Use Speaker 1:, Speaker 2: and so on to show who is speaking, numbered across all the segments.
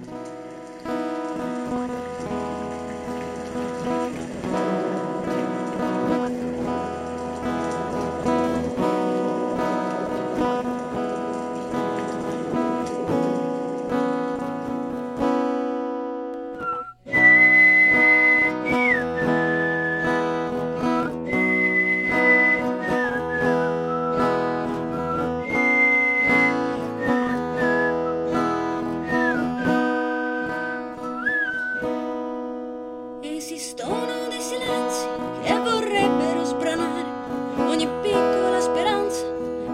Speaker 1: Esistono dei silenzi che vorrebbero sbranare ogni piccola speranza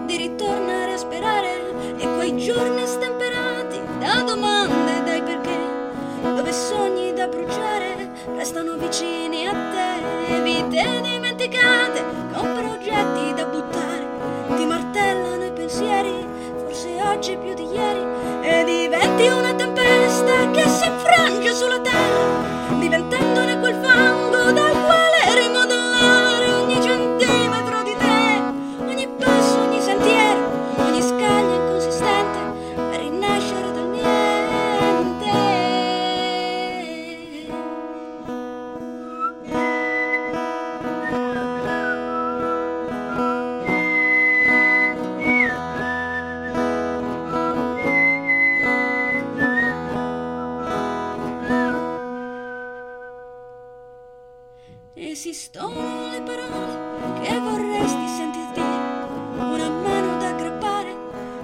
Speaker 1: di ritornare a sperare e quei giorni stemperati da domande e dai perché, dove sogni da bruciare restano vicini a te, vite dimenticate con progetti da buttare, ti martellano i pensieri, forse oggi più di ieri, diventandone quel fango dal Esistono le parole che vorresti sentir dire, una mano da aggrappare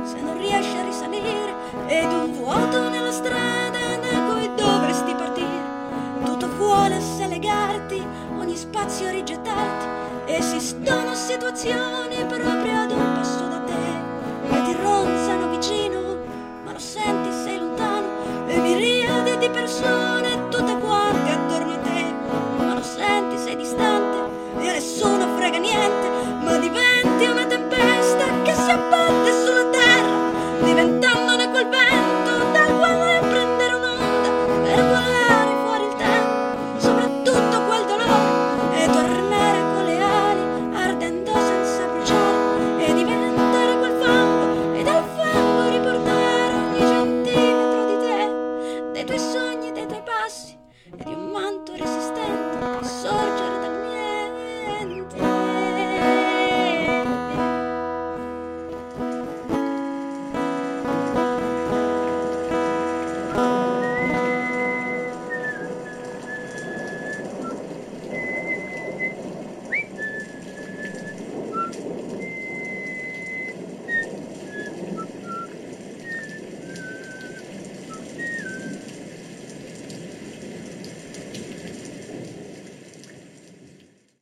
Speaker 1: se non riesci a risalire, ed un vuoto nella strada da cui dovresti partire. Tutto vuole se legarti, ogni spazio rigettarti. Esistono situazioni proprio ad un passo da te, che ti ronzano vicino, ma lo senti, sei lontano, e miriadi di persone sogni dei tuoi passi e di un